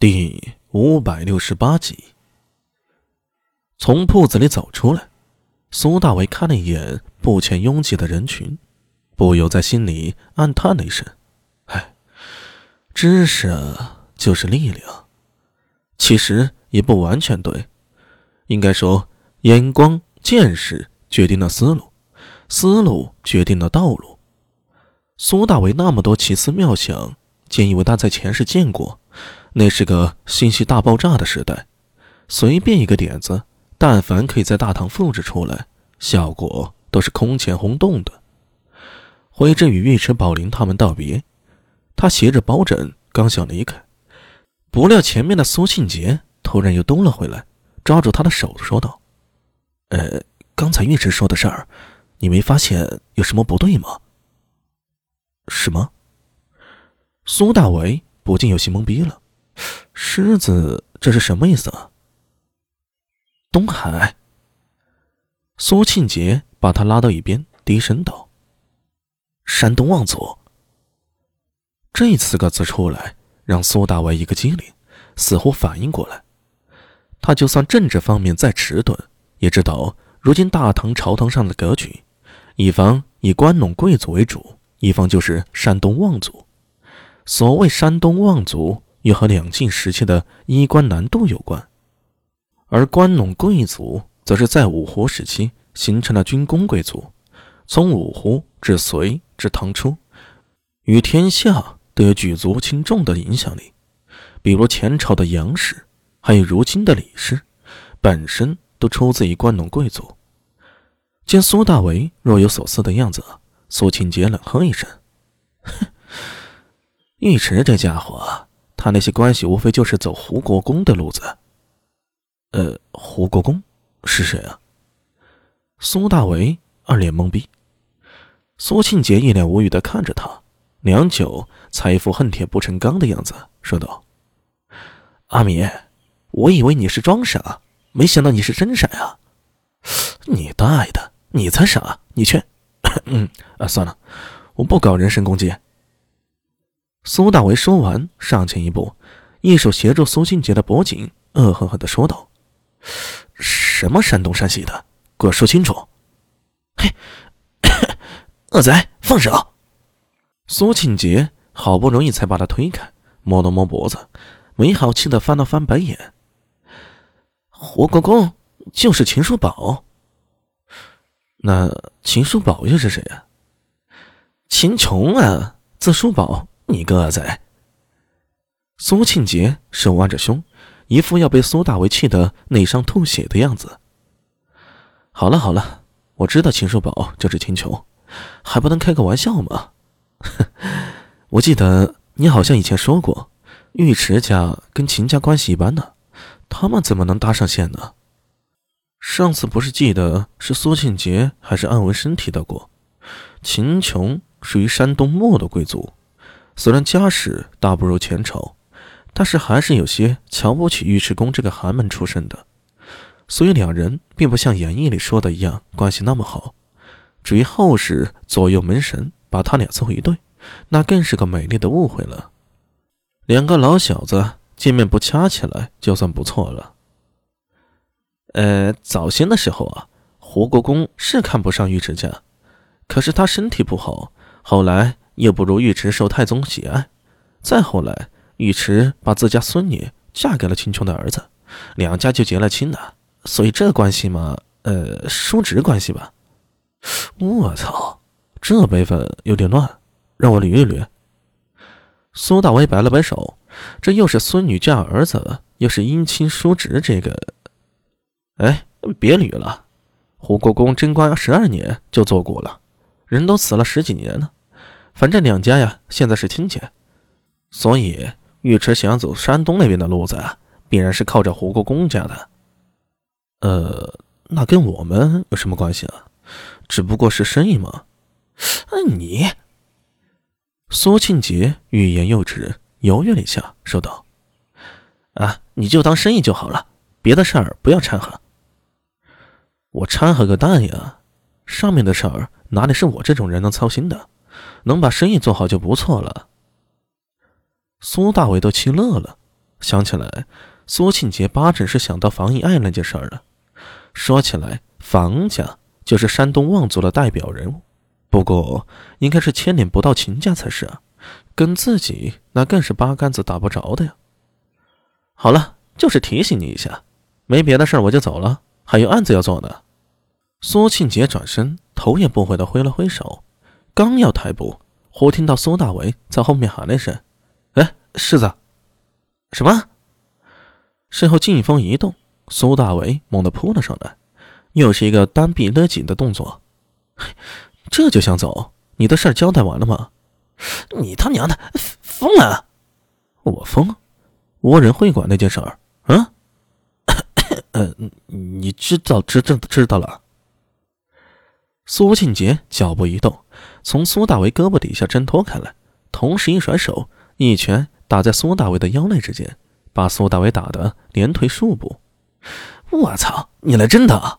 第五百六十八集，从铺子里走出来，苏大伟看了一眼不前拥挤的人群，不由在心里暗叹了一声：“唉，知识就是力量。”其实也不完全对，应该说，眼光、见识决定了思路，思路决定了道路。苏大伟那么多奇思妙想，竟以为他在前世见过。那是个信息大爆炸的时代，随便一个点子，但凡可以在大堂复制出来，效果都是空前轰动的。回正与尉迟宝林他们道别，他携着包枕刚想离开，不料前面的苏庆杰突然又兜了回来，抓住他的手说道：“呃，刚才尉迟说的事儿，你没发现有什么不对吗？”“什么？”苏大为不禁有些懵逼了。狮子，这是什么意思啊？东海。苏庆杰把他拉到一边，低声道：“山东望族。”这四个字出来，让苏大为一个机灵，似乎反应过来。他就算政治方面再迟钝，也知道如今大唐朝堂上的格局：一方以关陇贵族为主，一方就是山东望族。所谓山东望族。又和两晋时期的衣冠南渡有关，而关陇贵族则是在五胡时期形成了军功贵族，从五胡至隋至唐初，与天下都有举足轻重的影响力。比如前朝的杨氏，还有如今的李氏，本身都出自于关陇贵族。见苏大为若有所思的样子，苏庆杰冷哼一声：“哼，尉迟这家伙。”他那些关系无非就是走胡国公的路子。呃，胡国公是谁啊？苏大为二脸懵逼，苏庆杰一脸无语的看着他，良久才一副恨铁不成钢的样子，说道：“阿米，我以为你是装傻，没想到你是真傻呀！你大爷的，你才傻！你去，嗯啊，算了，我不搞人身攻击。”苏大为说完，上前一步，一手协助苏庆杰的脖颈，恶狠狠地说道：“什么山东山西的，给我说清楚！”嘿，恶贼，放手！苏庆杰好不容易才把他推开，摸了摸脖子，没好气的翻了翻白眼：“胡国公就是秦叔宝？那秦叔宝又是谁呀？秦琼啊，字叔宝。”你个恶贼！苏庆杰手挽着胸，一副要被苏大为气得内伤吐血的样子。好了好了，我知道秦叔宝就是秦琼，还不能开个玩笑吗？我记得你好像以前说过，尉迟家跟秦家关系一般呢，他们怎么能搭上线呢？上次不是记得是苏庆杰还是安文生提到过，秦琼属于山东末的贵族。虽然家世大不如前朝，但是还是有些瞧不起尉迟恭这个寒门出身的，所以两人并不像演义里说的一样关系那么好。至于后世左右门神把他俩凑一对，那更是个美丽的误会了。两个老小子见面不掐起来就算不错了。呃，早先的时候啊，胡国公是看不上尉迟家，可是他身体不好，后来。又不如尉迟受太宗喜爱，再后来，尉迟把自家孙女嫁给了秦琼的儿子，两家就结了亲了。所以这关系嘛，呃，叔侄关系吧。我操，这辈分有点乱，让我捋一捋。苏大威摆了摆手，这又是孙女嫁儿子，又是姻亲叔侄，这个……哎，别捋了。胡国公贞观十二年就做过了，人都死了十几年了。反正两家呀，现在是亲戚，所以尉迟想要走山东那边的路子啊，必然是靠着胡国公家的。呃，那跟我们有什么关系啊？只不过是生意嘛。哎你，苏庆杰欲言又止，犹豫了一下，说道：“啊，你就当生意就好了，别的事儿不要掺和。我掺和个蛋呀！上面的事儿哪里是我这种人能操心的？”能把生意做好就不错了。苏大伟都气乐了，想起来，苏庆杰八成是想到房一爱那件事儿了。说起来，房家就是山东望族的代表人物，不过应该是牵连不到秦家才是啊，跟自己那更是八竿子打不着的呀。好了，就是提醒你一下，没别的事儿，我就走了，还有案子要做呢。苏庆杰转身，头也不回的挥了挥手，刚要抬步，忽听到苏大为在后面喊了一声：“哎，世子！”什么？身后劲风一动，苏大为猛地扑了上来，又是一个单臂勒紧的动作。这就想走？你的事儿交代完了吗？你他娘的疯了！我疯？倭人会馆那件事儿？啊？呃，你知道，知知知道了。苏庆杰脚步一动，从苏大为胳膊底下挣脱开来，同时一甩手，一拳打在苏大为的腰肋之间，把苏大为打得连退数步。我操！你来真的！